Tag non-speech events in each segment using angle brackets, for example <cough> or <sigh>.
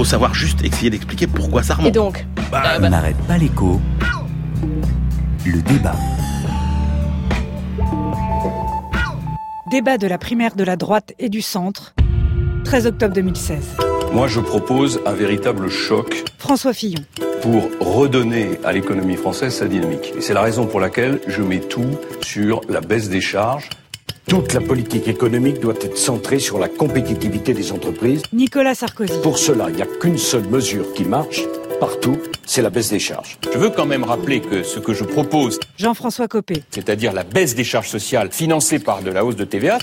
faut savoir juste essayer d'expliquer pourquoi ça remonte. Et donc bah, On n'arrête pas l'écho. Le débat. Débat de la primaire de la droite et du centre. 13 octobre 2016. Moi, je propose un véritable choc. François Fillon. Pour redonner à l'économie française sa dynamique. Et c'est la raison pour laquelle je mets tout sur la baisse des charges. Toute la politique économique doit être centrée sur la compétitivité des entreprises. Nicolas Sarkozy. Pour cela, il n'y a qu'une seule mesure qui marche partout, c'est la baisse des charges. Je veux quand même rappeler que ce que je propose, Jean-François Copé, c'est-à-dire la baisse des charges sociales financée par de la hausse de TVA,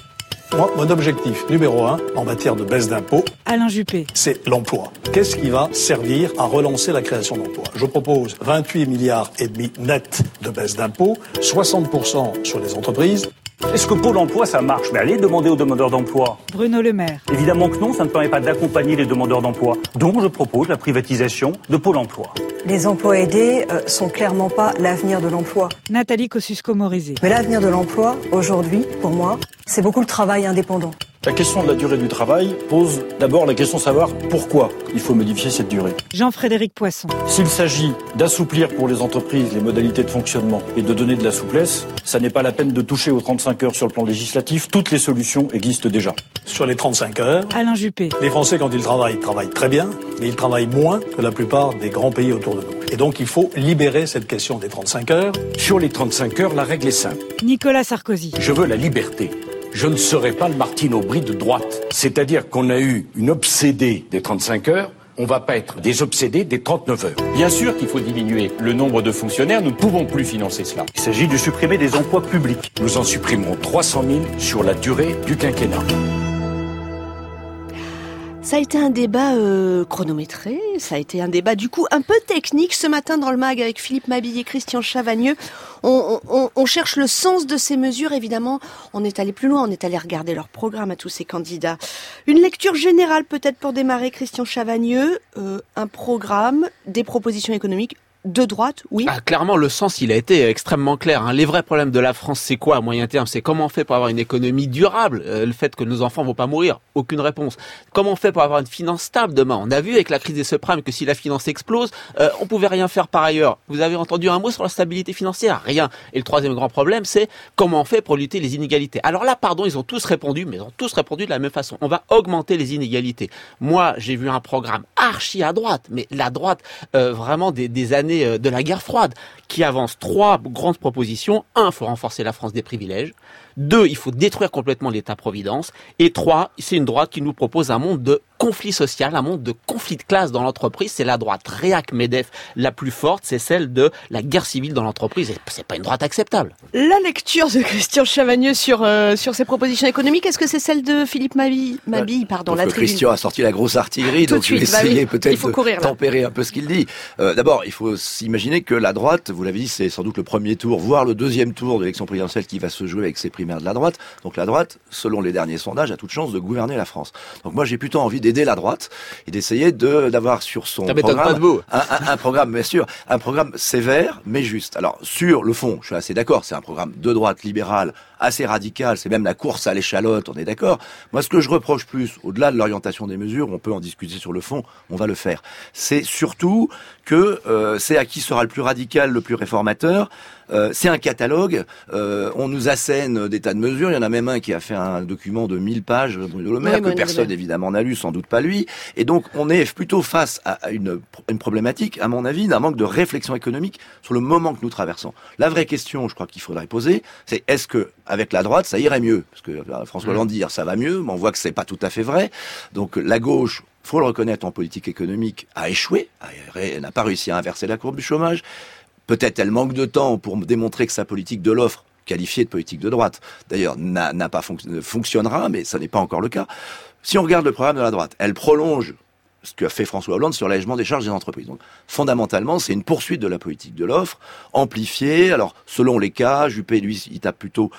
moi, mon objectif numéro un en matière de baisse d'impôts, Alain Juppé, c'est l'emploi. Qu'est-ce qui va servir à relancer la création d'emplois? Je propose 28 milliards et demi net de baisse d'impôts, 60% sur les entreprises. Est-ce que Pôle emploi, ça marche Mais allez demander aux demandeurs d'emploi. Bruno Le Maire. Évidemment que non, ça ne permet pas d'accompagner les demandeurs d'emploi. Donc je propose la privatisation de Pôle emploi. Les emplois aidés euh, sont clairement pas l'avenir de l'emploi. Nathalie Kosciusko-Morizet. Mais l'avenir de l'emploi, aujourd'hui, pour moi, c'est beaucoup le travail indépendant. La question de la durée du travail pose d'abord la question de savoir pourquoi il faut modifier cette durée. Jean-Frédéric Poisson. S'il s'agit d'assouplir pour les entreprises les modalités de fonctionnement et de donner de la souplesse, ça n'est pas la peine de toucher aux 35 heures sur le plan législatif. Toutes les solutions existent déjà. Sur les 35 heures, Alain Juppé. Les Français, quand ils travaillent, travaillent très bien, mais ils travaillent moins que la plupart des grands pays autour de nous. Et donc, il faut libérer cette question des 35 heures. Sur les 35 heures, la règle est simple. Nicolas Sarkozy. Je veux la liberté je ne serai pas le Martine Aubry de droite. C'est-à-dire qu'on a eu une obsédée des 35 heures, on ne va pas être des obsédés des 39 heures. Bien sûr qu'il faut diminuer le nombre de fonctionnaires, nous ne pouvons plus financer cela. Il s'agit de supprimer des emplois publics. Nous en supprimerons 300 000 sur la durée du quinquennat. Ça a été un débat euh, chronométré, ça a été un débat du coup un peu technique ce matin dans le mag avec Philippe Mabille et Christian Chavagneux. On, cherche le sens de ces mesures, évidemment. On est allé plus loin, on est allé regarder leur programme à tous ces candidats. Une lecture générale peut-être pour démarrer, Christian Chavagneux. Euh, un programme, des propositions économiques de droite, oui. Ah, clairement, le sens, il a été extrêmement clair. Hein. Les vrais problèmes de la France, c'est quoi à moyen terme? C'est comment on fait pour avoir une économie durable? Euh, Le fait que nos enfants vont pas mourir? Aucune réponse. Comment on fait pour avoir une finance stable demain? On a vu avec la crise des subprimes que si la finance explose, euh, on pouvait rien faire par ailleurs. Vous avez entendu un mot sur la stabilité financière? Rien. Et le troisième grand problème, c'est comment on fait pour lutter les inégalités. Alors là, pardon, ils ont tous répondu, mais ils ont tous répondu de la même façon. On va augmenter les inégalités. Moi, j'ai vu un programme archi à droite, mais la droite, euh, vraiment des, des années euh, de la guerre froide, qui avance trois grandes propositions. Un, il faut renforcer la France des privilèges. Deux, il faut détruire complètement l'État-providence. Et trois, c'est une droite qui nous propose un monde de conflit social, un monde de conflit de classe dans l'entreprise. C'est la droite réac-MEDEF la plus forte, c'est celle de la guerre civile dans l'entreprise. Et c'est pas une droite acceptable. La lecture de Christian Chavagneux sur, euh, sur ses propositions économiques, est-ce que c'est celle de Philippe Mabille, Mabille pardon, la Christian a sorti la grosse artillerie, donc je vais bah essayer peut-être de tempérer un peu ce qu'il dit. Euh, D'abord, il faut s'imaginer que la droite, vous l'avez dit, c'est sans doute le premier tour, voire le deuxième tour de l'élection présidentielle qui va se jouer avec ses de la droite. Donc la droite, selon les derniers sondages, a toute chance de gouverner la France. Donc moi, j'ai plutôt envie d'aider la droite et d'essayer de d'avoir sur son programme un, un, un, programme, bien sûr, un programme sévère mais juste. Alors sur le fond, je suis assez d'accord, c'est un programme de droite libérale assez radical, c'est même la course à l'échalote, on est d'accord. Moi, ce que je reproche plus, au-delà de l'orientation des mesures, on peut en discuter sur le fond, on va le faire. C'est surtout que euh, c'est à qui sera le plus radical, le plus réformateur. Euh, c'est un catalogue. Euh, on nous assène des tas de mesures. Il y en a même un qui a fait un document de 1000 pages, Bruno Le Maire, que personne évidemment n'a lu, sans doute pas lui. Et donc, on est plutôt face à une, une problématique, à mon avis, d'un manque de réflexion économique sur le moment que nous traversons. La vraie question, je crois qu'il faudrait poser, c'est est-ce que avec la droite, ça irait mieux Parce que euh, François Hollande dit ça va mieux, mais on voit que c'est pas tout à fait vrai. Donc la gauche faut le reconnaître en politique économique, a échoué, n'a pas réussi à inverser la courbe du chômage. Peut-être elle manque de temps pour démontrer que sa politique de l'offre, qualifiée de politique de droite, d'ailleurs, n'a pas fonctionnera, mais ça n'est pas encore le cas. Si on regarde le programme de la droite, elle prolonge ce qu'a fait François Hollande sur l'allègement des charges des entreprises. Fondamentalement, c'est une poursuite de la politique de l'offre, amplifiée. Alors, selon les cas, Juppé, lui, il, tape plutôt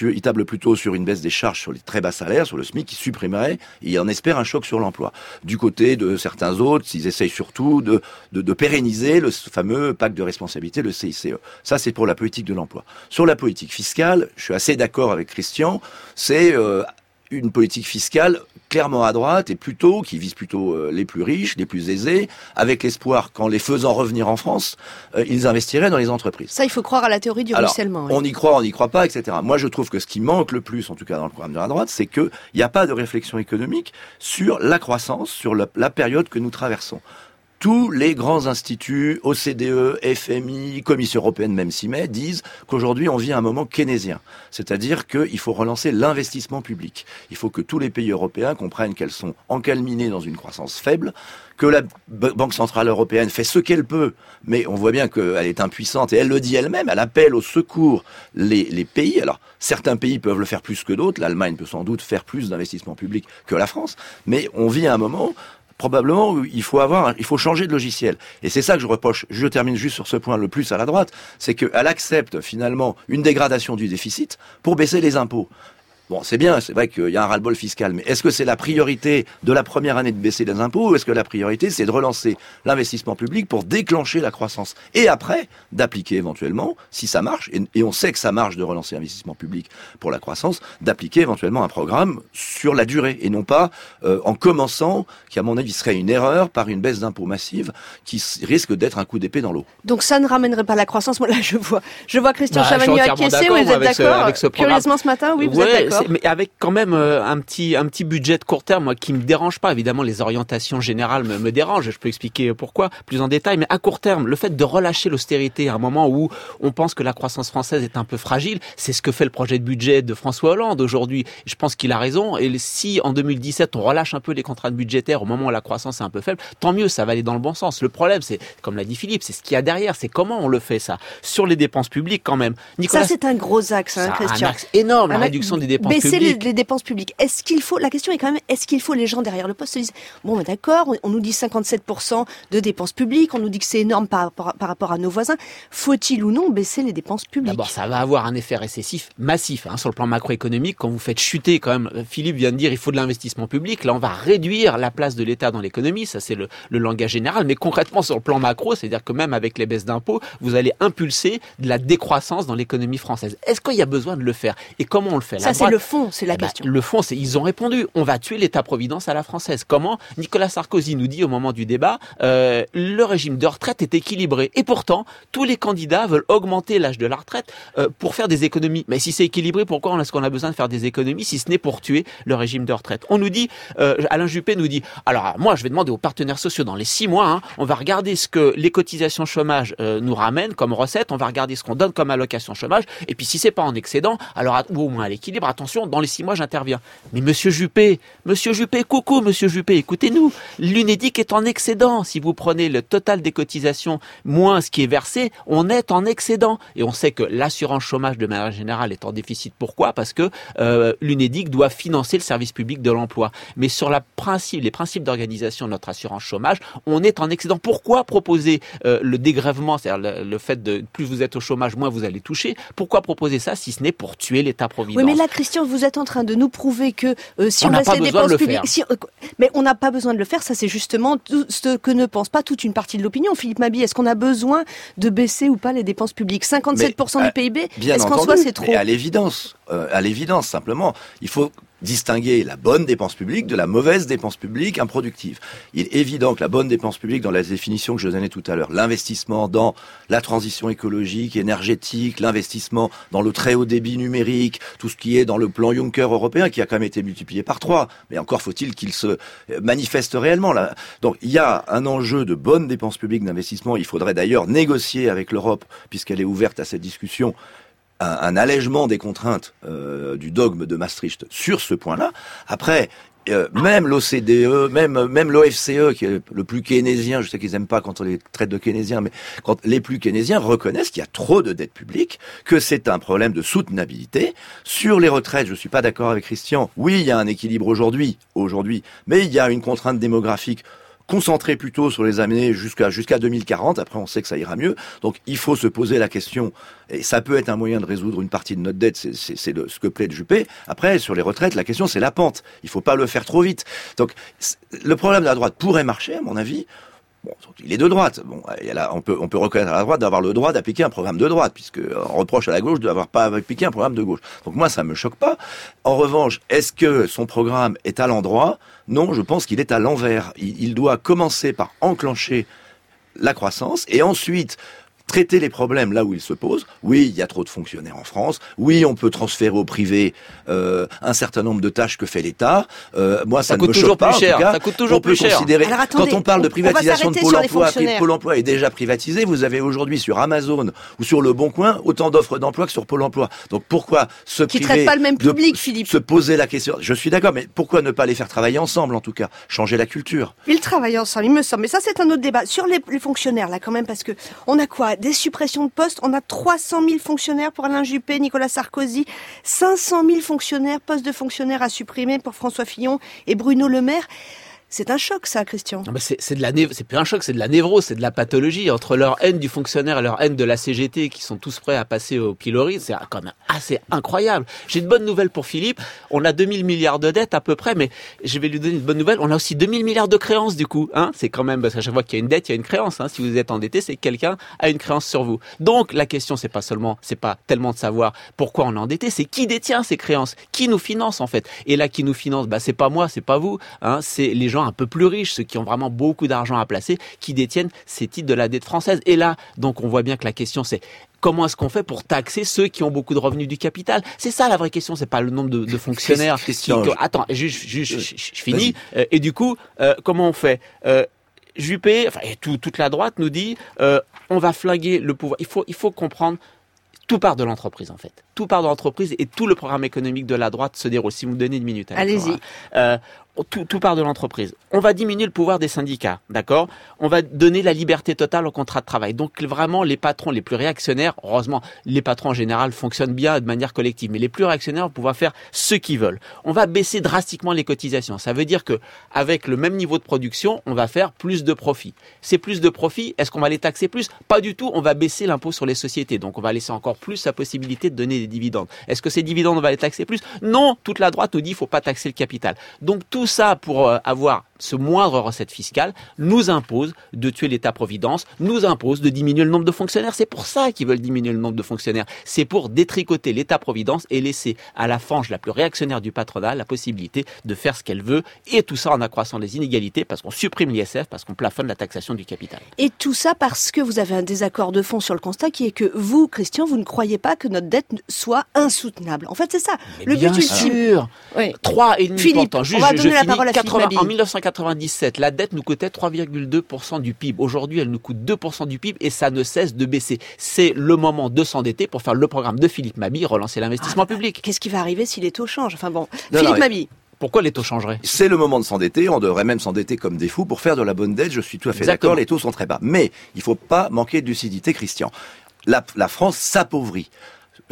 il table plutôt sur une baisse des charges sur les très bas salaires, sur le SMIC, qui supprimerait, et il en espère un choc sur l'emploi. Du côté de certains autres, ils essayent surtout de, pérenniser le fameux pacte de responsabilité, le CICE. Ça, c'est pour la politique de l'emploi. Sur la politique fiscale, je suis assez d'accord avec Christian, c'est euh, une politique fiscale clairement à droite et plutôt qui vise plutôt euh, les plus riches, les plus aisés, avec l'espoir qu'en les faisant revenir en France, euh, ils investiraient dans les entreprises. Ça, il faut croire à la théorie du ruissellement. On y croit, on n'y croit pas, etc. Moi, je trouve que ce qui manque le plus, en tout cas dans le programme de la droite, c'est qu'il n'y a pas de réflexion économique sur la croissance, sur la période que nous traversons tous les grands instituts, OCDE, FMI, Commission européenne même s'y met, disent qu'aujourd'hui on vit un moment keynésien. C'est-à-dire qu'il faut relancer l'investissement public. Il faut que tous les pays européens comprennent qu'elles sont encalminées dans une croissance faible, que la Banque Centrale Européenne fait ce qu'elle peut, mais on voit bien qu'elle est impuissante et elle le dit elle-même, elle appelle au secours les, pays. Alors, certains pays peuvent le faire plus que d'autres, l'Allemagne peut sans doute faire plus d'investissement public que la France, mais on vit un moment probablement il faut avoir, il faut changer de logiciel. Et c'est ça que je reproche. Je termine juste sur ce point le plus à la droite, c'est qu'elle accepte finalement une dégradation du déficit pour baisser les impôts. Bon, c'est bien, c'est vrai qu'il y a un ras-le-bol fiscal, mais est-ce que c'est la priorité de la première année de baisser les impôts ou est-ce que la priorité c'est de relancer l'investissement public pour déclencher la croissance et après d'appliquer éventuellement, si ça marche, et, on sait que ça marche de relancer l'investissement public pour la croissance, d'appliquer éventuellement un programme sur la durée et non pas euh, en commençant, qui à mon avis serait une erreur par une baisse d'impôts massive qui risque d'être un coup d'épée dans l'eau. Donc ça ne ramènerait pas la croissance. Moi là je vois, je vois Christian bah, Chavagneux acquiescer, vous êtes d'accord Curieusement ce matin, oui, vous êtes d'accord mais avec quand même euh, un petit un petit budget de court terme, moi qui me dérange pas. Évidemment, les orientations générales me, me dérangent. Je peux expliquer pourquoi plus en détail. Mais à court terme, le fait de relâcher l'austérité à un moment où on pense que la croissance française est un peu fragile, c'est ce que fait le projet de budget de François Hollande aujourd'hui. Je pense qu'il a raison. Et si en 2017 on relâche un peu les contraintes budgétaires au moment où la croissance est un peu faible, tant mieux, ça va aller dans le bon sens. Le problème, c'est comme l'a dit Philippe, c'est ce qu'il y a derrière, c'est comment on le fait ça? Sur les dépenses publiques quand même. Nicolas, ça c'est un gros axe, hein, Christian. Un axe énorme, la réduction des dépenses baisser les, dépenses publiques. Est-ce qu'il faut, la question est quand même, est-ce qu'il faut les gens derrière le poste se disent, bon, ben, d'accord, on, nous dit 57% de dépenses publiques, on nous dit que c'est énorme par, par, rapport à nos voisins. Faut-il ou non baisser les dépenses publiques? D'abord, ça va avoir un effet récessif massif hein, sur le plan macroéconomique. Quand vous faites chuter, quand même, Philippe vient de dire, il faut de l'investissement public. Là, on va réduire la place de l'État dans l'économie. Ça, c'est le, le langage général. Mais concrètement, sur le plan macro, c'est-à-dire que même avec les baisses d'impôts, vous allez impulser de la décroissance dans l'économie française. Est-ce qu'il y a besoin de le faire? Et comment on le fait? Ça, c'est le fond, c'est la eh ben, question. le fond, c'est ils ont répondu. On va tuer l'État-providence à la française. Comment Nicolas Sarkozy nous dit au moment du débat, euh, le régime de retraite est équilibré. Et pourtant, tous les candidats veulent augmenter l'âge de la retraite euh, pour faire des économies. Mais si c'est équilibré, pourquoi est-ce qu'on a besoin de faire des économies si ce n'est pour tuer le régime de retraite? On nous dit, euh, Alain Juppé nous dit, alors moi je vais demander aux partenaires sociaux dans les six mois, hein, on va regarder ce que les cotisations chômage nous ramènent comme recette, on va regarder ce qu'on donne comme allocation chômage, et puis si c'est pas en excédent, alors ou au moins à l'équilibre, attention, dans les six mois j'interviens. Mais monsieur Juppé, monsieur Juppé, coucou monsieur Juppé, écoutez-nous, l'UNEDIC est en excédent. Si vous prenez le total des cotisations moins ce qui est versé, on est en excédent. Et on sait que l'assurance chômage de manière générale est en déficit. Pourquoi? Parce que euh, l'UNEDIC doit financer le service public de l'emploi. Mais sur la les principes d'organisation de notre assurance chômage, on est en excédent. Pourquoi proposer euh, le dégrèvement, c'est-à-dire le, fait de plus vous êtes au chômage, moins vous allez toucher? Pourquoi proposer ça si ce n'est pour tuer l'État-providence? Vous êtes en train de nous prouver que euh, si on, on les dépenses publiques, euh, mais on n'a pas besoin de le faire. Ça, c'est justement tout ce que ne pense pas toute une partie de l'opinion. Philippe Mabi, est-ce qu'on a besoin de baisser ou pas les dépenses publiques? 57% du PIB. Est-ce qu'en soi c'est trop? À l'évidence, à l'évidence simplement, il faut distinguer la bonne dépense publique de la mauvaise dépense publique improductive. Il est évident que la bonne dépense publique, dans la définition que je donnais tout à l'heure, l'investissement dans la transition écologique, énergétique, l'investissement dans le très haut débit numérique, tout ce qui est dans le plan Juncker européen, qui a quand même été multiplié par trois, mais encore faut-il qu'il se manifeste réellement. Donc il y a un enjeu de bonne dépense publique d'investissement. Il faudrait d'ailleurs négocier avec l'Europe, puisqu'elle est ouverte à cette discussion, un, allègement des contraintes euh, du dogme de Maastricht sur ce point-là. Après, euh, même l'OCDE, même même l'OFCE, qui est le plus keynésien, je sais qu'ils aiment pas quand on les traite de keynésiens, mais quand les plus keynésiens reconnaissent qu'il y a trop de dettes publiques, que c'est un problème de soutenabilité. Sur les retraites, je suis pas d'accord avec Christian. Oui, il y a un équilibre aujourd'hui, aujourd'hui, mais il y a une contrainte démographique concentré plutôt sur les années jusqu'à jusqu'à 2040. Après, on sait que ça ira mieux. Donc, il faut se poser la question. Et ça peut être un moyen de résoudre une partie de notre dette. C'est ce que plaît de Juppé. Après, sur les retraites, la question, c'est la pente. Il faut pas le faire trop vite. Donc, le problème de la droite pourrait marcher, à mon avis, Bon, il est de droite. Bon, on peut on peut reconnaître à la droite d'avoir le droit d'appliquer un programme de droite, puisque on reproche à la gauche d'avoir pas appliqué un programme de gauche. Donc moi, ça me choque pas. En revanche, est-ce que son programme est à l'endroit? Non, je pense qu'il est à l'envers. il doit commencer par enclencher la croissance et ensuite traiter les problèmes là où ils se posent. Oui, il y a trop de fonctionnaires en France. Oui, on peut transférer au privé euh, un certain nombre de tâches que fait l'État. Euh, moi, ça, ne me choque pas. Plus cher. ça coûte toujours plus cher. quand on parle de privatisation de Pôle Emploi, Pôle Emploi est déjà privatisé, vous avez aujourd'hui sur Amazon ou sur Le Bon Coin autant d'offres d'emploi que sur Pôle Emploi. Donc pourquoi ce qui traite pas le même public, Philippe Se poser la question? Je suis d'accord, mais pourquoi ne pas les faire travailler ensemble en tout cas, changer la culture Ils travaillent ensemble, il me semble. Mais ça, c'est un autre débat sur les, les fonctionnaires là quand même, parce que on a quoi? Des suppressions de postes. On a 300 000 fonctionnaires pour Alain Juppé, Nicolas Sarkozy, 500 000 fonctionnaires, postes de fonctionnaires à supprimer pour François Fillon et Bruno Le Maire. C'est un choc, ça, Christian. C'est de la c'est plus un choc, c'est de la névrose, c'est de la pathologie entre leur haine du fonctionnaire et leur haine de la CGT, qui sont tous prêts à passer au pilori. C'est quand même assez incroyable. J'ai une bonne nouvelle pour Philippe. On a 2000 milliards de dettes à peu près, mais je vais lui donner une bonne nouvelle. On a aussi 2000 milliards de créances du coup. Hein c'est quand même parce qu'à chaque fois qu'il y a une dette, il y a une créance. Hein si vous êtes endetté, c'est que quelqu'un a une créance sur vous. Donc la question, c'est pas seulement, c'est pas tellement de savoir pourquoi on est endetté, c'est qui détient ces créances, qui nous finance en fait? Et là, qui nous finance, bah c'est pas moi, c'est pas vous. Hein c'est les gens un peu plus riches, ceux qui ont vraiment beaucoup d'argent à placer, qui détiennent ces titres de la dette française. Et là, donc on voit bien que la question c'est comment est-ce qu'on fait pour taxer ceux qui ont beaucoup de revenus du capital? C'est ça la vraie question, c'est pas le nombre de, <laughs> fonctionnaires. Attends, je, finis. Euh, et du coup, euh, comment on fait? Euh, Juppé, enfin, et toute la droite nous dit, on va flinguer le pouvoir. Il faut, il faut comprendre tout part de l'entreprise en fait. Tout part de l'entreprise et tout le programme économique de la droite se déroule. Si vous me donnez une minute. Allez-y. Euh, tout, tout, part de l'entreprise. On va diminuer le pouvoir des syndicats, d'accord? On va donner la liberté totale au contrat de travail. Donc vraiment, les patrons les plus réactionnaires, heureusement, les patrons en général fonctionnent bien de manière collective, mais les plus réactionnaires vont pouvoir faire ce qu'ils veulent. On va baisser drastiquement les cotisations. Ça veut dire que avec le même niveau de production, on va faire plus de profits. Ces plus de profits, est-ce qu'on va les taxer plus? Pas du tout. On va baisser l'impôt sur les sociétés. Donc on va laisser encore plus la possibilité de donner des dividendes. Est-ce que ces dividendes, on va les taxer plus? Non. Toute la droite nous dit, il faut pas taxer le capital. Donc tout ça pour euh, avoir ce moindre recette fiscale nous impose de tuer l'État-providence, nous impose de diminuer le nombre de fonctionnaires. C'est pour ça qu'ils veulent diminuer le nombre de fonctionnaires. C'est pour détricoter l'État-providence et laisser à la fange la plus réactionnaire du patronat la possibilité de faire ce qu'elle veut et tout ça en accroissant les inégalités parce qu'on supprime l'ISF, parce qu'on plafonne la taxation du capital. Et tout ça parce que vous avez un désaccord de fond sur le constat qui est que vous, Christian, vous ne croyez pas que notre dette soit insoutenable. En fait, c'est ça. le but ultime. Sûr. Trois et demi. Philippe, on va donner la parole à 80, En 1997, la dette nous coûtait 3,2% du PIB. Aujourd'hui, elle nous coûte 2% du PIB et ça ne cesse de baisser. C'est le moment de s'endetter pour faire le programme de Philippe Mabi, relancer l'investissement ah, public. Qu'est-ce qui va arriver si les taux changent? Enfin bon, Philippe Mabi. Pourquoi les taux changeraient? C'est le moment de s'endetter. On devrait même s'endetter comme des fous pour faire de la bonne dette. Je suis tout à fait d'accord. Les taux sont très bas. Mais il ne faut pas manquer de lucidité, Christian. La, la France s'appauvrit.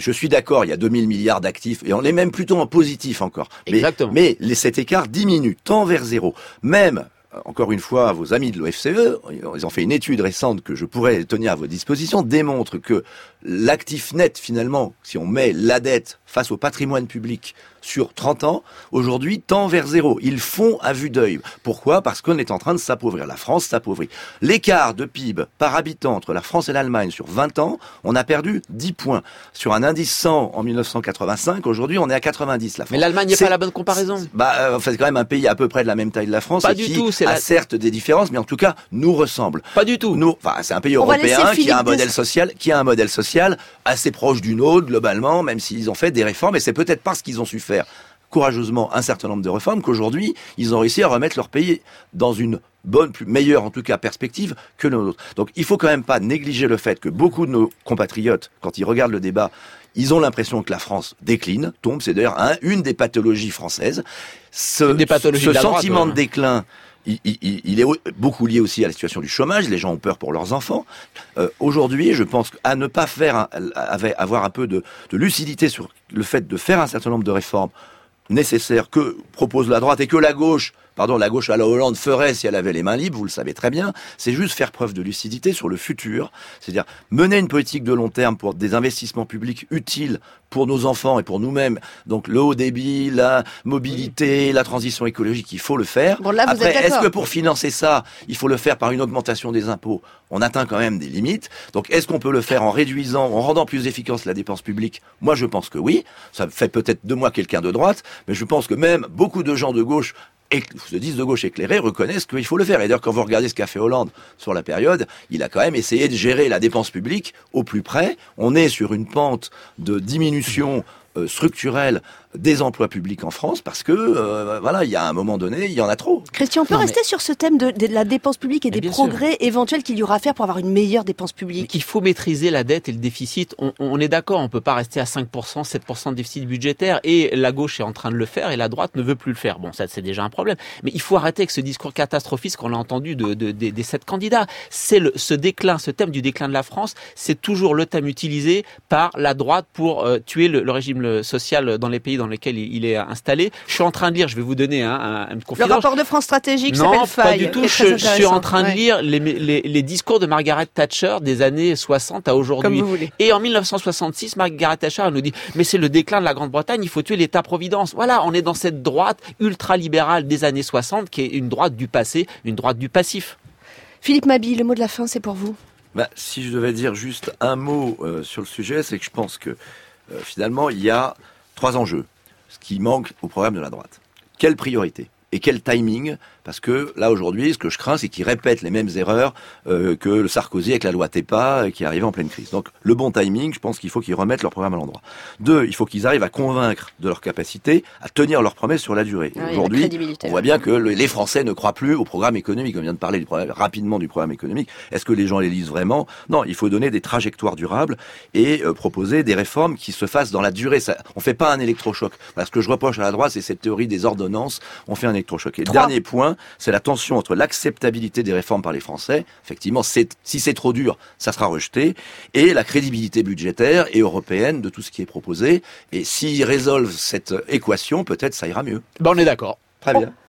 Je suis d'accord, il y a 2000 milliards d'actifs et on est même plutôt en positif encore. Exactement. Mais, mais cet écart diminue, tend vers zéro. Même encore une fois, vos amis de l'OFCE, ils ont fait une étude récente que je pourrais tenir à votre disposition, démontre que l'actif net, finalement, si on met la dette face au patrimoine public sur 30 ans, aujourd'hui tend vers zéro. Ils font à vue d'œil. Pourquoi? Parce qu'on est en train de s'appauvrir. La France s'appauvrit. L'écart de PIB par habitant entre la France et l'Allemagne sur 20 ans, on a perdu 10 points. Sur un indice 100 en 1985, aujourd'hui on est à 90. La France. Mais l'Allemagne n'est pas la bonne comparaison. Bah, euh, c'est quand même un pays à peu près de la même taille de la France. Pas et du qui tout. A certes des différences, mais en tout cas nous ressemble. Pas du tout. Nous, enfin, c'est un pays européen qui a un modèle social, qui a un modèle social assez proche du nôtre globalement, même s'ils ont fait des réformes. Et c'est peut-être parce qu'ils ont su faire courageusement un certain nombre de réformes qu'aujourd'hui, ils ont réussi à remettre leur pays dans une bonne, plus meilleure en tout cas perspective que nos autres. Donc il faut quand même pas négliger le fait que beaucoup de nos compatriotes, quand ils regardent le débat, ils ont l'impression que la France décline, tombe. C'est d'ailleurs une des pathologies françaises. Ce, ce sentiment de déclin il, est beaucoup lié aussi à la situation du chômage. Les gens ont peur pour leurs enfants. Euh, aujourd'hui, je pense qu'à ne pas faire, avoir un peu de, de, lucidité sur le fait de faire un certain nombre de réformes nécessaires que propose la droite et que la gauche pardon, la gauche à la Hollande ferait si elle avait les mains libres, vous le savez très bien, c'est juste faire preuve de lucidité sur le futur, c'est-à-dire mener une politique de long terme pour des investissements publics utiles pour nos enfants et pour nous-mêmes. Donc le haut débit, la mobilité, la transition écologique, il faut le faire. Bon, là, vous Après, est-ce que pour financer ça, il faut le faire par une augmentation des impôts? On atteint quand même des limites. Donc est-ce qu'on peut le faire en réduisant, en rendant plus efficace la dépense publique? Moi, je pense que oui. Ça fait peut-être de moi quelqu'un de droite, mais je pense que même beaucoup de gens de gauche et se disent de gauche éclairés reconnaissent qu'il faut le faire. Et d'ailleurs, quand vous regardez ce qu'a fait Hollande sur la période, il a quand même essayé de gérer la dépense publique au plus près. On est sur une pente de diminution euh, structurelle des emplois publics en France parce que euh, voilà, il y a un moment donné, il y en a trop. Christian, on peut rester sur ce thème de, la dépense publique et des progrès éventuels qu'il y aura à faire pour avoir une meilleure dépense publique. Il faut maîtriser la dette et le déficit. On, est d'accord, on peut pas rester à 5%, 7% de déficit budgétaire et la gauche est en train de le faire et la droite ne veut plus le faire. Bon, ça c'est déjà un problème. Mais il faut arrêter avec ce discours catastrophiste qu'on a entendu de, des sept candidats. C'est ce déclin, ce thème du déclin de la France, c'est toujours le thème utilisé par la droite pour euh, tuer le, le régime social dans les pays dans lesquels il est installé. Je suis en train de lire, je vais vous donner un, un, Le rapport de France Stratégique s'appelle Faille. pas du tout. Je, suis en train de lire les, les, les, discours de Margaret Thatcher des années 60 à aujourd'hui. Et en 1966, Margaret Thatcher nous dit mais c'est le déclin de la Grande-Bretagne, il faut tuer l'État-providence. Voilà, on est dans cette droite ultra-libérale des années 60 qui est une droite du passé, une droite du passif. Philippe Mabi, le mot de la fin, c'est pour vous. Bah, si je devais dire juste un mot euh, sur le sujet, c'est que je pense que euh, finalement, il y a trois enjeux, ce qui manque au programme de la droite. Quelle priorité et quel timing parce que là aujourd'hui, ce que je crains, c'est qu'ils répètent les mêmes erreurs euh, que le Sarkozy avec la loi TEPA euh, qui arrivait en pleine crise. Donc le bon timing, je pense qu'il faut qu'ils remettent leur programme à l'endroit. Deux, il faut qu'ils arrivent à convaincre de leur capacité à tenir leurs promesses sur la durée. Aujourd'hui, on voit bien que les Français ne croient plus au programme économique. On vient de parler du problème, rapidement du programme économique. Est-ce que les gens les lisent vraiment? Non, il faut donner des trajectoires durables et euh, proposer des réformes qui se fassent dans la durée. Ça, on fait pas un électrochoc. Parce que je reproche à la droite, c'est cette théorie des ordonnances. On fait un électrochoc. Et dernier point, c'est la tension entre l'acceptabilité des réformes par les Français, effectivement, si c'est trop dur, ça sera rejeté, et la crédibilité budgétaire et européenne de tout ce qui est proposé. Et s'ils résolvent cette équation, peut-être ça ira mieux. Ben on est d'accord. Très bien.